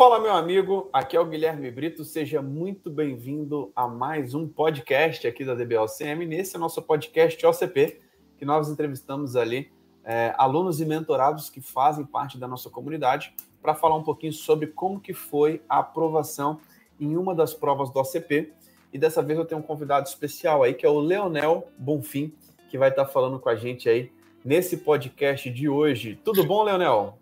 Fala, meu amigo. Aqui é o Guilherme Brito. Seja muito bem-vindo a mais um podcast aqui da DBLCM. Nesse é o nosso podcast OCP, que nós entrevistamos ali é, alunos e mentorados que fazem parte da nossa comunidade para falar um pouquinho sobre como que foi a aprovação em uma das provas do OCP. E dessa vez eu tenho um convidado especial aí, que é o Leonel Bonfim, que vai estar falando com a gente aí nesse podcast de hoje. Tudo bom, Leonel?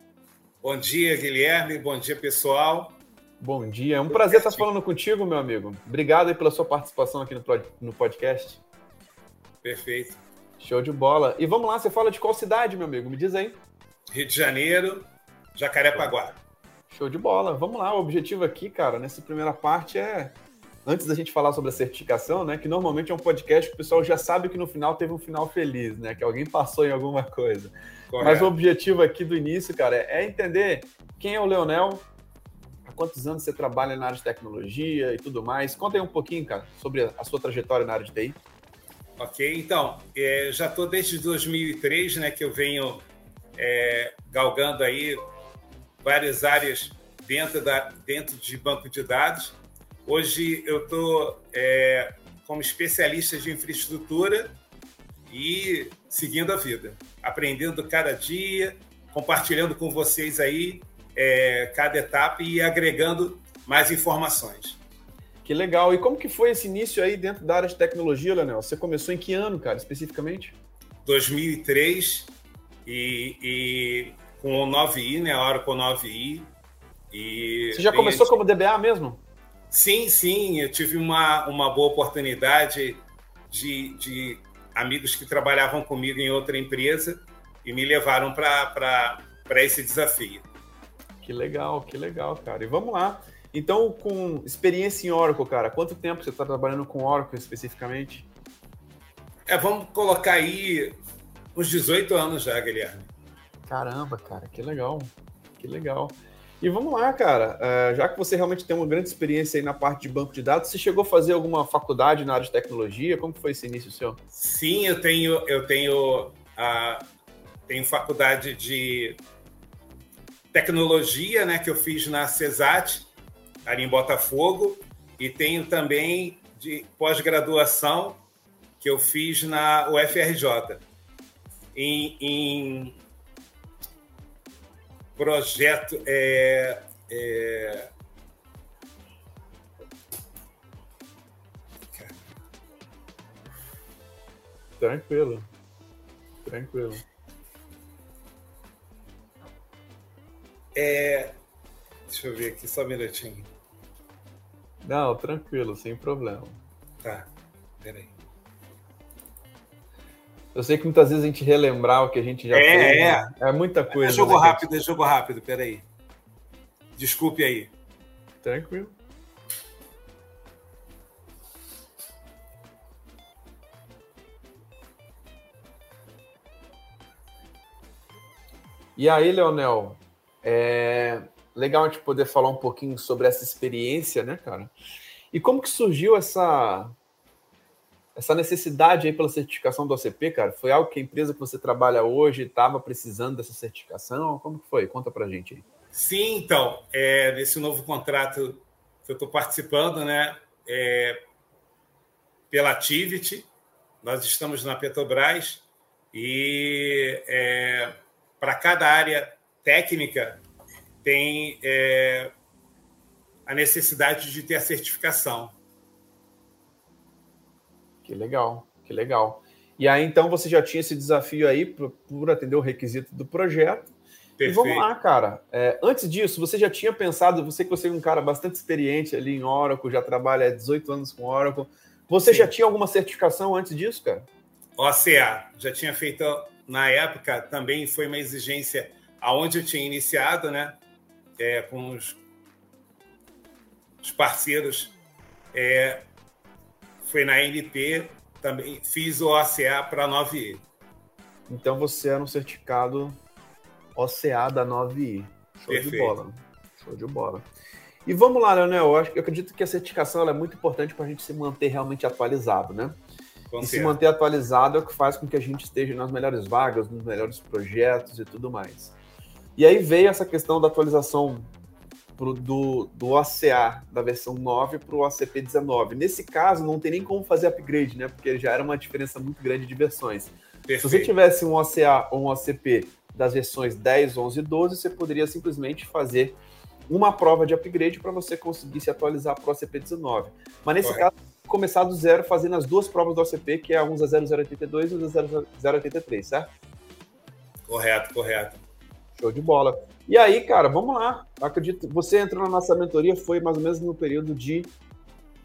Bom dia, Guilherme. Bom dia, pessoal. Bom dia. É um prazer estar falando contigo, meu amigo. Obrigado aí pela sua participação aqui no podcast. Perfeito. Show de bola. E vamos lá, você fala de qual cidade, meu amigo? Me diz aí. Rio de Janeiro, Jacarepaguá. Show de bola. Vamos lá, o objetivo aqui, cara, nessa primeira parte é antes da gente falar sobre a certificação, né, que normalmente é um podcast que o pessoal já sabe que no final teve um final feliz, né, que alguém passou em alguma coisa. Correto. Mas o objetivo aqui do início, cara, é entender quem é o Leonel, há quantos anos você trabalha na área de tecnologia e tudo mais. Conta aí um pouquinho, cara, sobre a sua trajetória na área de TI. Ok, então, é, já estou desde 2003, né, que eu venho é, galgando aí várias áreas dentro, da, dentro de banco de dados. Hoje eu estou é, como especialista de infraestrutura e seguindo a vida, aprendendo cada dia, compartilhando com vocês aí é, cada etapa e agregando mais informações. Que legal. E como que foi esse início aí dentro da área de tecnologia, Leonel? Você começou em que ano, cara, especificamente? 2003 e, e com o 9i, né? A Oracle 9i. E Você já começou como DBA mesmo? Sim, sim, eu tive uma, uma boa oportunidade de, de amigos que trabalhavam comigo em outra empresa e me levaram para esse desafio. Que legal, que legal, cara. E vamos lá. Então, com experiência em Oracle, cara, quanto tempo você está trabalhando com Oracle especificamente? É, vamos colocar aí uns 18 anos já, Guilherme. Caramba, cara, que legal. Que legal. E vamos lá, cara. Uh, já que você realmente tem uma grande experiência aí na parte de banco de dados, você chegou a fazer alguma faculdade na área de tecnologia? Como foi esse início seu? Sim, eu tenho, eu tenho, tenho faculdade de tecnologia, né, que eu fiz na CESAT, ali em Botafogo, e tenho também de pós-graduação que eu fiz na UFRJ, em, em projeto é, é... Tranquilo. Tranquilo. É... Deixa eu ver aqui, só um minutinho. Não, tranquilo, sem problema. Tá, peraí. Eu sei que muitas vezes a gente relembrar o que a gente já é, fez. É, né? é muita coisa. É jogo né, rápido, é jogo rápido, peraí. Desculpe aí. Tranquilo. E aí, Leonel, é legal a gente poder falar um pouquinho sobre essa experiência, né, cara? E como que surgiu essa essa necessidade aí pela certificação do OCP, cara, foi algo que a empresa que você trabalha hoje estava precisando dessa certificação? Como que foi? Conta pra gente aí. Sim, então, é, nesse novo contrato que eu estou participando, né, é, pela Activity, nós estamos na Petrobras e é, para cada área técnica tem é, a necessidade de ter a certificação. Que legal, que legal. E aí, então, você já tinha esse desafio aí por, por atender o requisito do projeto. Perfeito. E vamos lá, cara. É, antes disso, você já tinha pensado, você que você é um cara bastante experiente ali em Oracle, já trabalha há 18 anos com Oracle. Você Sim. já tinha alguma certificação antes disso, cara? OCA, já tinha feito na época, também foi uma exigência aonde eu tinha iniciado, né? É, com os, os parceiros é, foi na NP, também fiz o OCA para 9E. Então você era um certificado OCA da 9I. Show Perfeito. de bola. Show de bola. E vamos lá, Leonel. Eu, acho, eu acredito que a certificação é muito importante para a gente se manter realmente atualizado, né? Com e certo. se manter atualizado é o que faz com que a gente esteja nas melhores vagas, nos melhores projetos e tudo mais. E aí veio essa questão da atualização pro, do, do OCA da versão 9 para o OCP 19. Nesse caso, não tem nem como fazer upgrade, né? Porque já era uma diferença muito grande de versões. Perfeito. Se você tivesse um OCA ou um OCP das versões 10, 11 e 12, você poderia simplesmente fazer uma prova de upgrade para você conseguir se atualizar para o OCP 19. Mas nesse Correto. caso, começar do zero fazendo as duas provas do OCP, que é a 1 0082 e a 0083, certo? Correto, correto. Show de bola. E aí, cara, vamos lá. Acredito, você entrou na nossa mentoria foi mais ou menos no período de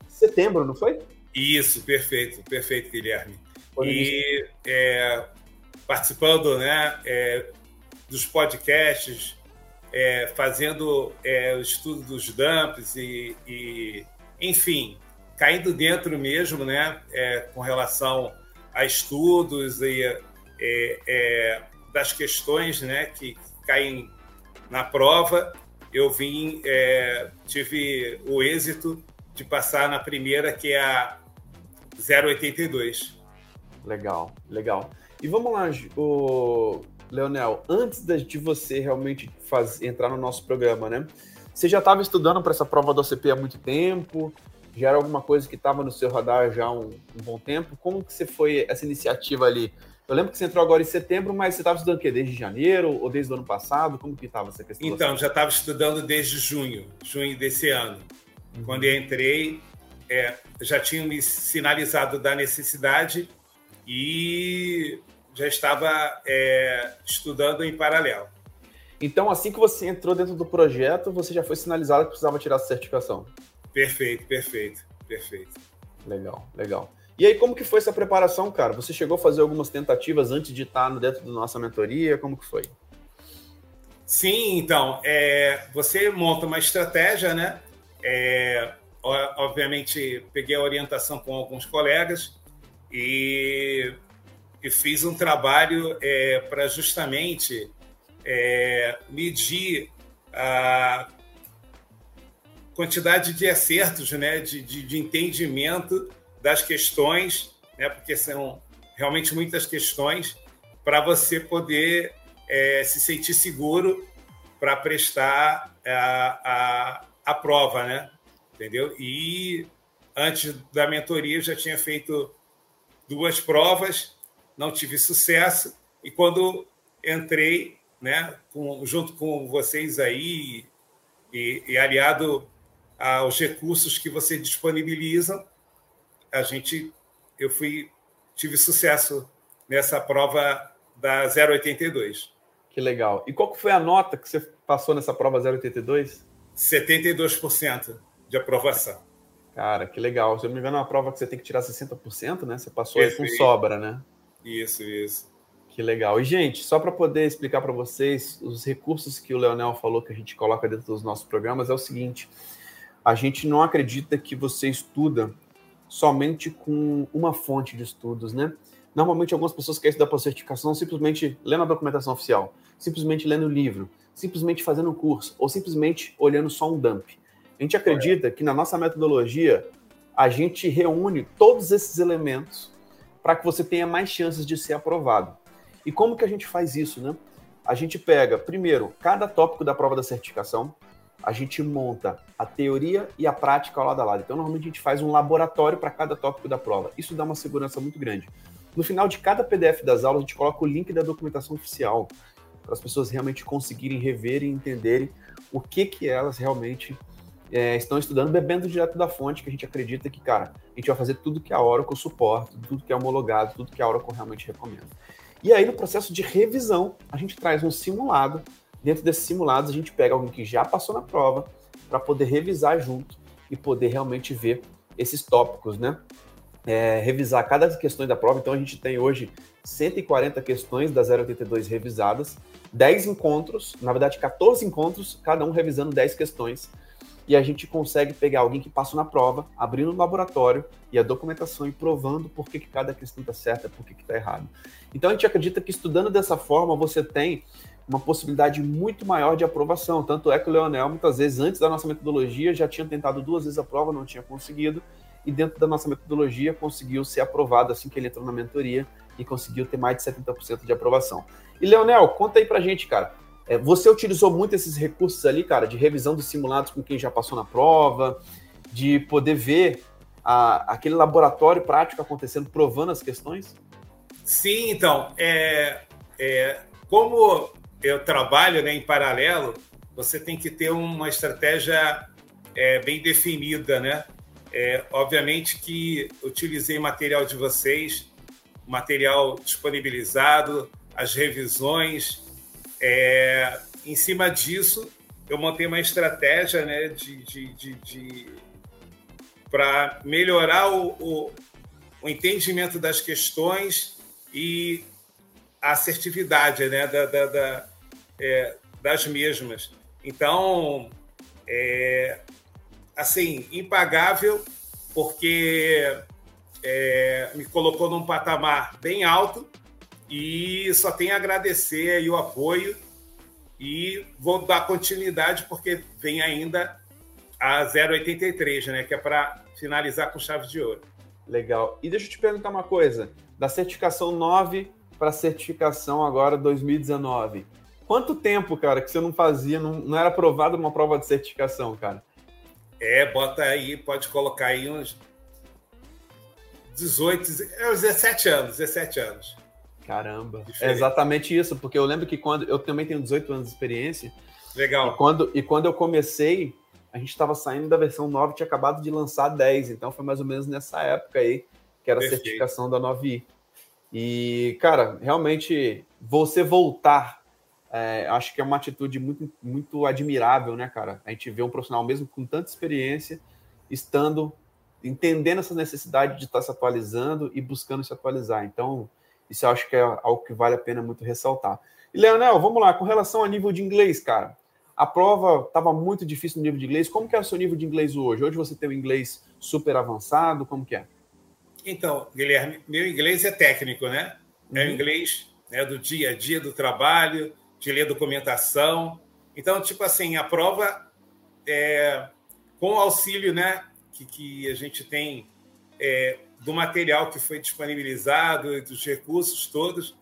setembro, não foi? Isso, perfeito, perfeito, Guilherme. e é, participando, né, é, dos podcasts, é, fazendo é, o estudo dos dumps e, e, enfim, caindo dentro mesmo, né, é, com relação a estudos e é, das questões, né, que caem na prova, eu vim, é, tive o êxito de passar na primeira, que é a 082. Legal, legal. E vamos lá, o Leonel, antes de você realmente fazer, entrar no nosso programa, né? Você já estava estudando para essa prova do OCP há muito tempo? Já era alguma coisa que estava no seu radar já há um, um bom tempo? Como que você foi essa iniciativa ali? Eu lembro que você entrou agora em setembro, mas você estava estudando o quê? Desde janeiro ou desde o ano passado? Como que estava essa questão? Então, já estava estudando desde junho, junho desse ano. Uhum. Quando eu entrei, é, já tinham me sinalizado da necessidade e já estava é, estudando em paralelo. Então, assim que você entrou dentro do projeto, você já foi sinalizado que precisava tirar a certificação? Perfeito, perfeito, perfeito. Legal, legal. E aí, como que foi essa preparação, cara? Você chegou a fazer algumas tentativas antes de estar dentro da nossa mentoria? Como que foi? Sim, então, é, você monta uma estratégia, né? É, obviamente, peguei a orientação com alguns colegas e, e fiz um trabalho é, para justamente é, medir a quantidade de acertos, né? de, de, de entendimento das questões, né, porque são realmente muitas questões, para você poder é, se sentir seguro para prestar a, a, a prova, né? Entendeu? E antes da mentoria eu já tinha feito duas provas, não tive sucesso, e quando entrei, né, com, junto com vocês aí, e, e aliado aos recursos que vocês disponibilizam, a gente, eu fui, tive sucesso nessa prova da 082. Que legal. E qual foi a nota que você passou nessa prova 082? 72% de aprovação. Cara, que legal. Se eu não me engano, é uma prova que você tem que tirar 60%, né? Você passou aí com sobra, né? Isso, isso. Que legal. E, gente, só para poder explicar para vocês, os recursos que o Leonel falou que a gente coloca dentro dos nossos programas é o seguinte: a gente não acredita que você estuda somente com uma fonte de estudos, né? Normalmente algumas pessoas querem estudar para certificação simplesmente lendo a documentação oficial, simplesmente lendo o livro, simplesmente fazendo um curso ou simplesmente olhando só um dump. A gente acredita que na nossa metodologia a gente reúne todos esses elementos para que você tenha mais chances de ser aprovado. E como que a gente faz isso, né? A gente pega, primeiro, cada tópico da prova da certificação, a gente monta a teoria e a prática lado a lado. Então, normalmente a gente faz um laboratório para cada tópico da prova. Isso dá uma segurança muito grande. No final de cada PDF das aulas, a gente coloca o link da documentação oficial para as pessoas realmente conseguirem rever e entenderem o que que elas realmente é, estão estudando, bebendo direto da fonte, que a gente acredita que, cara, a gente vai fazer tudo que a Oracle suporta, tudo que é homologado, tudo que a Oracle realmente recomenda. E aí, no processo de revisão, a gente traz um simulado Dentro desses simulados, a gente pega alguém que já passou na prova para poder revisar junto e poder realmente ver esses tópicos, né? É, revisar cada questão da prova. Então, a gente tem hoje 140 questões da 082 revisadas, 10 encontros, na verdade, 14 encontros, cada um revisando 10 questões. E a gente consegue pegar alguém que passou na prova, abrindo o laboratório e a documentação e provando por que, que cada questão está certa, por que está errado. Então a gente acredita que estudando dessa forma você tem uma possibilidade muito maior de aprovação. Tanto é que o Leonel, muitas vezes, antes da nossa metodologia, já tinha tentado duas vezes a prova, não tinha conseguido, e dentro da nossa metodologia conseguiu ser aprovado assim que ele entrou na mentoria e conseguiu ter mais de 70% de aprovação. E Leonel, conta aí pra gente, cara, É, você utilizou muito esses recursos ali, cara, de revisão dos simulados com quem já passou na prova, de poder ver a, aquele laboratório prático acontecendo, provando as questões? Sim, então, é, é, como eu trabalho né, em paralelo, você tem que ter uma estratégia é, bem definida, né? É, obviamente que utilizei material de vocês, material disponibilizado, as revisões. É, em cima disso, eu montei uma estratégia né, de, de, de, de para melhorar o, o, o, entendimento das questões e a assertividade né, da, da, da é, das mesmas. Então, é, assim, impagável, porque é, me colocou num patamar bem alto e só tenho a agradecer o apoio e vou dar continuidade porque vem ainda a 083, né, que é para finalizar com chave de ouro. Legal. E deixa eu te perguntar uma coisa, da certificação 9 para a certificação agora 2019. Quanto tempo, cara, que você não fazia, não, não era aprovado numa prova de certificação, cara? É, bota aí, pode colocar aí uns 18, é, 17 anos, 17 anos. Caramba, é exatamente isso, porque eu lembro que quando eu também tenho 18 anos de experiência. Legal. E quando, e quando eu comecei, a gente estava saindo da versão 9, tinha acabado de lançar 10, então foi mais ou menos nessa época aí, que era Perfeito. a certificação da 9i. E, cara, realmente, você voltar é, acho que é uma atitude muito, muito admirável, né, cara? A gente vê um profissional mesmo com tanta experiência, estando, entendendo essa necessidade de estar se atualizando e buscando se atualizar. Então, isso eu acho que é algo que vale a pena muito ressaltar. E, Leonel, vamos lá, com relação ao nível de inglês, cara. A prova estava muito difícil no nível de inglês. Como que é o seu nível de inglês hoje? Hoje você tem o inglês super avançado? Como que é? Então, Guilherme, meu inglês é técnico, né? É o uhum. inglês né, do dia a dia, do trabalho, de ler documentação. Então, tipo assim, a prova, é, com o auxílio né, que, que a gente tem é, do material que foi disponibilizado, dos recursos todos,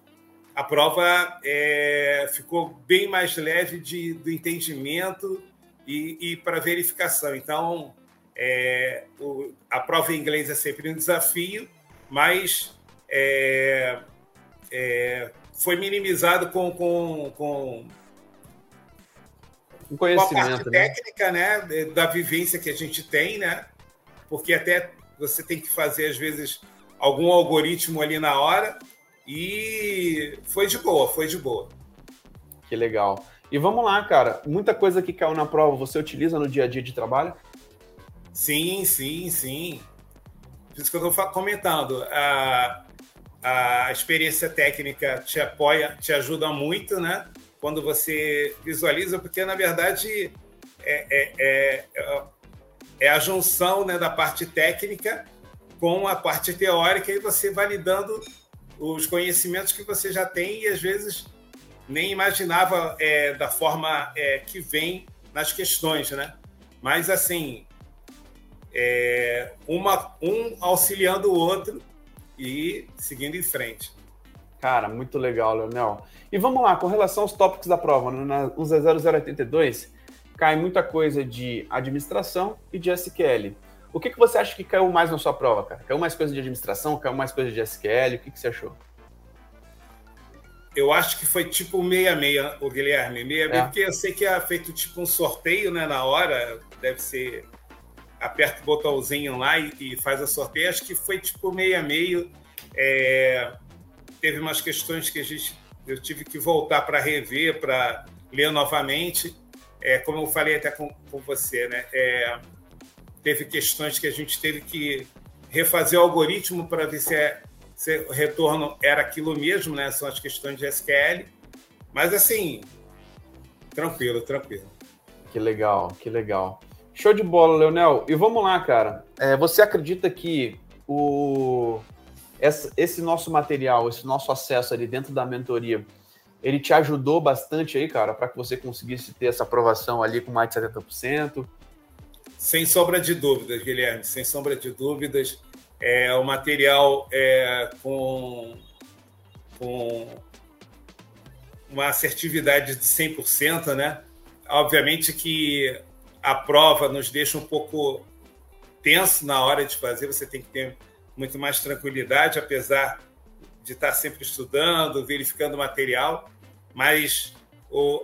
a prova é, ficou bem mais leve de, do entendimento e, e para verificação. Então, é, o, a prova em inglês é sempre um desafio, mas é, é foi minimizado com, com, com, com conhecimento, com a parte né? técnica, né, da vivência que a gente tem, né? Porque até você tem que fazer às vezes algum algoritmo ali na hora e foi de boa, foi de boa. Que legal. E vamos lá, cara. Muita coisa que caiu na prova você utiliza no dia a dia de trabalho? Sim, sim, sim. Por isso que eu estou comentando. Ah, a experiência técnica te apoia, te ajuda muito, né? Quando você visualiza, porque na verdade é, é, é, é a junção né, da parte técnica com a parte teórica e você validando os conhecimentos que você já tem e às vezes nem imaginava é, da forma é, que vem nas questões, né? Mas assim, é, uma, um auxiliando o outro e seguindo em frente. Cara, muito legal, Leonel. E vamos lá, com relação aos tópicos da prova, né? no 0082 cai muita coisa de administração e de SQL. O que, que você acha que caiu mais na sua prova, cara? Caiu mais coisa de administração, caiu mais coisa de SQL? O que, que você achou? Eu acho que foi tipo meia-meia, o Guilherme. Meia-meia, é. porque eu sei que é feito tipo um sorteio né, na hora, deve ser aperta o botãozinho lá e, e faz a sorteio. Acho que foi tipo meio a meio. É, teve umas questões que a gente, eu tive que voltar para rever, para ler novamente. É, como eu falei até com, com você, né? É, teve questões que a gente teve que refazer o algoritmo para ver se, é, se o retorno era aquilo mesmo, né? São as questões de SQL. Mas assim, tranquilo, tranquilo. Que legal, que legal. Show de bola, Leonel. E vamos lá, cara. É, você acredita que o esse nosso material, esse nosso acesso ali dentro da mentoria, ele te ajudou bastante aí, cara, para que você conseguisse ter essa aprovação ali com mais de 70%? Sem sombra de dúvidas, Guilherme, sem sombra de dúvidas. É, o material é, com, com uma assertividade de 100%, né? Obviamente que a prova nos deixa um pouco tenso na hora de fazer, você tem que ter muito mais tranquilidade, apesar de estar sempre estudando, verificando material, mas o,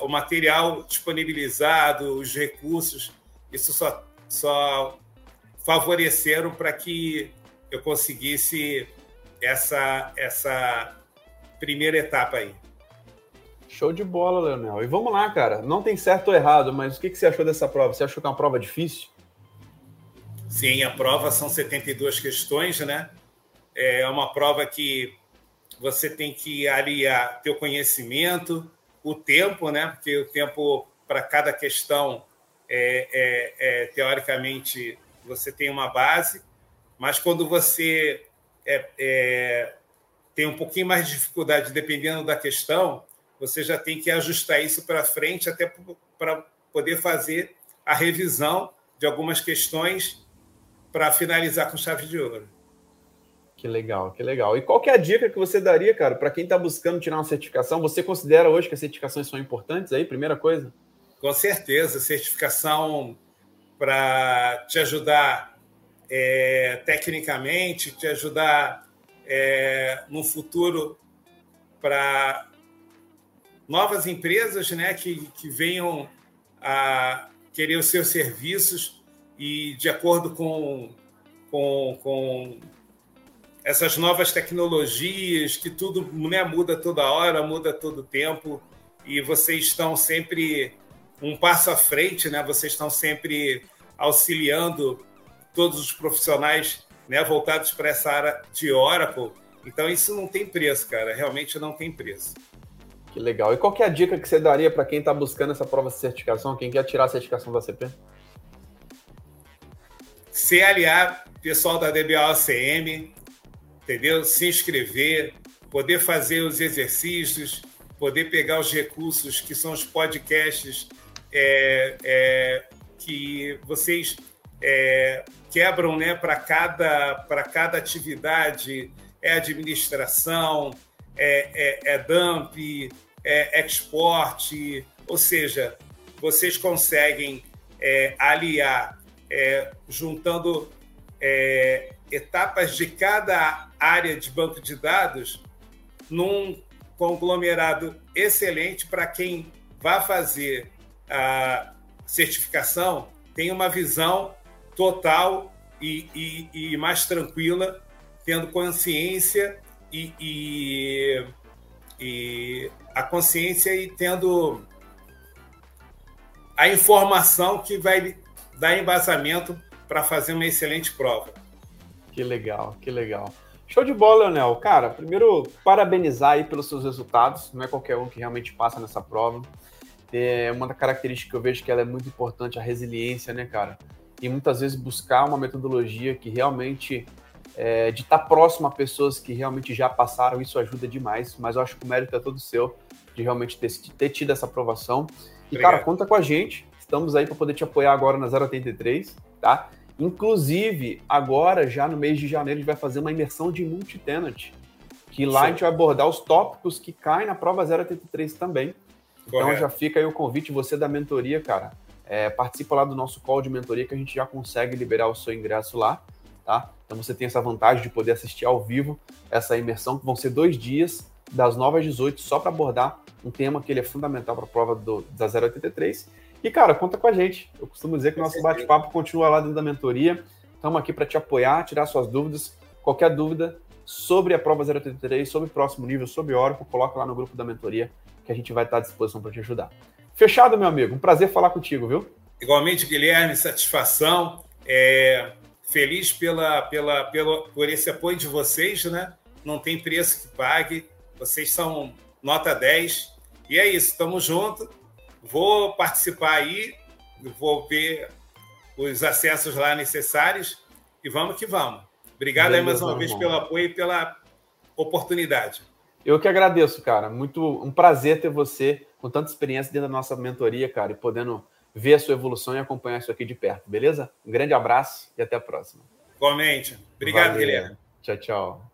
o material disponibilizado, os recursos, isso só, só favoreceram para que eu conseguisse essa, essa primeira etapa aí. Show de bola, Leonel. E vamos lá, cara. Não tem certo ou errado, mas o que, que você achou dessa prova? Você achou que é uma prova difícil? Sim, a prova são 72 questões, né? É uma prova que você tem que aliar teu conhecimento, o tempo, né? Porque o tempo para cada questão é, é, é, teoricamente você tem uma base, mas quando você é, é, tem um pouquinho mais de dificuldade, dependendo da questão, você já tem que ajustar isso para frente até para poder fazer a revisão de algumas questões para finalizar com chave de ouro. Que legal, que legal. E qual que é a dica que você daria, cara, para quem está buscando tirar uma certificação? Você considera hoje que as certificações são importantes aí, primeira coisa? Com certeza, certificação para te ajudar é, tecnicamente, te ajudar é, no futuro para novas empresas né, que, que venham a querer os seus serviços e de acordo com, com, com essas novas tecnologias, que tudo né, muda toda hora, muda todo tempo, e vocês estão sempre um passo à frente, né? vocês estão sempre auxiliando todos os profissionais né, voltados para essa área de Oracle. Então, isso não tem preço, cara, realmente não tem preço. Que legal. E qual é a dica que você daria para quem está buscando essa prova de certificação, quem quer tirar a certificação da CP? Aliar, pessoal da DBA-OCM, entendeu? Se inscrever, poder fazer os exercícios, poder pegar os recursos que são os podcasts é, é, que vocês é, quebram né, para cada, cada atividade, é administração, é, é, é dump, é export, ou seja, vocês conseguem é, aliar, é, juntando é, etapas de cada área de banco de dados num conglomerado excelente para quem vai fazer a certificação tem uma visão total e, e, e mais tranquila, tendo consciência e, e, e a consciência e tendo a informação que vai dar embasamento para fazer uma excelente prova. Que legal, que legal. Show de bola, Leonel. Cara, primeiro, parabenizar aí pelos seus resultados. Não é qualquer um que realmente passa nessa prova. É uma característica que eu vejo que ela é muito importante, a resiliência, né, cara? E muitas vezes buscar uma metodologia que realmente é, de estar próximo a pessoas que realmente já passaram, isso ajuda demais, mas eu acho que o mérito é todo seu de realmente ter, ter tido essa aprovação. E, Obrigado. cara, conta com a gente. Estamos aí para poder te apoiar agora na 083, tá? Inclusive, agora, já no mês de janeiro, a gente vai fazer uma imersão de multi-tenant, que lá Sim. a gente vai abordar os tópicos que caem na prova 083 também. Então Correto. já fica aí o convite, você da mentoria, cara. É, participa lá do nosso call de mentoria que a gente já consegue liberar o seu ingresso lá tá? Então você tem essa vantagem de poder assistir ao vivo essa imersão, que vão ser dois dias, das 9 às 18, só para abordar um tema que ele é fundamental para a prova do, da 083. E, cara, conta com a gente. Eu costumo dizer que o nosso bate-papo continua lá dentro da mentoria. Estamos aqui para te apoiar, tirar suas dúvidas. Qualquer dúvida sobre a prova 083, sobre o próximo nível, sobre Oracle, coloca lá no grupo da mentoria que a gente vai estar à disposição para te ajudar. Fechado, meu amigo. Um prazer falar contigo, viu? Igualmente, Guilherme, satisfação. É, feliz pela, pela, pela, por esse apoio de vocês, né? Não tem preço que pague. Vocês são nota 10. E é isso, estamos juntos. Vou participar aí, vou ver os acessos lá necessários e vamos que vamos. Obrigado Beleza, aí mais uma vez pelo apoio e pela oportunidade. Eu que agradeço, cara. Muito um prazer ter você com tanta experiência dentro da nossa mentoria, cara, e podendo ver a sua evolução e acompanhar isso aqui de perto, beleza? Um grande abraço e até a próxima. Igualmente. Obrigado, Valeu. Guilherme. Tchau, tchau.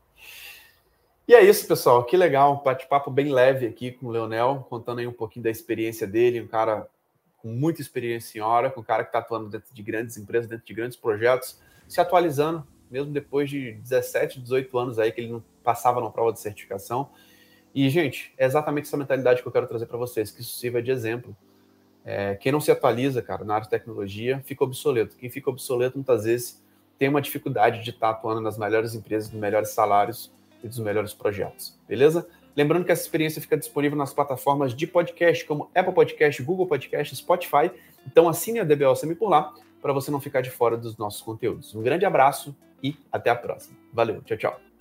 E é isso, pessoal. Que legal, um bate-papo bem leve aqui com o Leonel, contando aí um pouquinho da experiência dele, um cara com muita experiência em hora, com um cara que está atuando dentro de grandes empresas, dentro de grandes projetos, se atualizando, mesmo depois de 17, 18 anos aí que ele não passava na prova de certificação. E, gente, é exatamente essa mentalidade que eu quero trazer para vocês, que isso sirva de exemplo. É, quem não se atualiza, cara, na área de tecnologia, fica obsoleto. Quem fica obsoleto, muitas vezes, tem uma dificuldade de estar atuando nas melhores empresas, nos melhores salários e dos melhores projetos. Beleza? Lembrando que essa experiência fica disponível nas plataformas de podcast, como Apple Podcast, Google Podcast, Spotify. Então assine a DBOSM por lá, para você não ficar de fora dos nossos conteúdos. Um grande abraço e até a próxima. Valeu, tchau, tchau.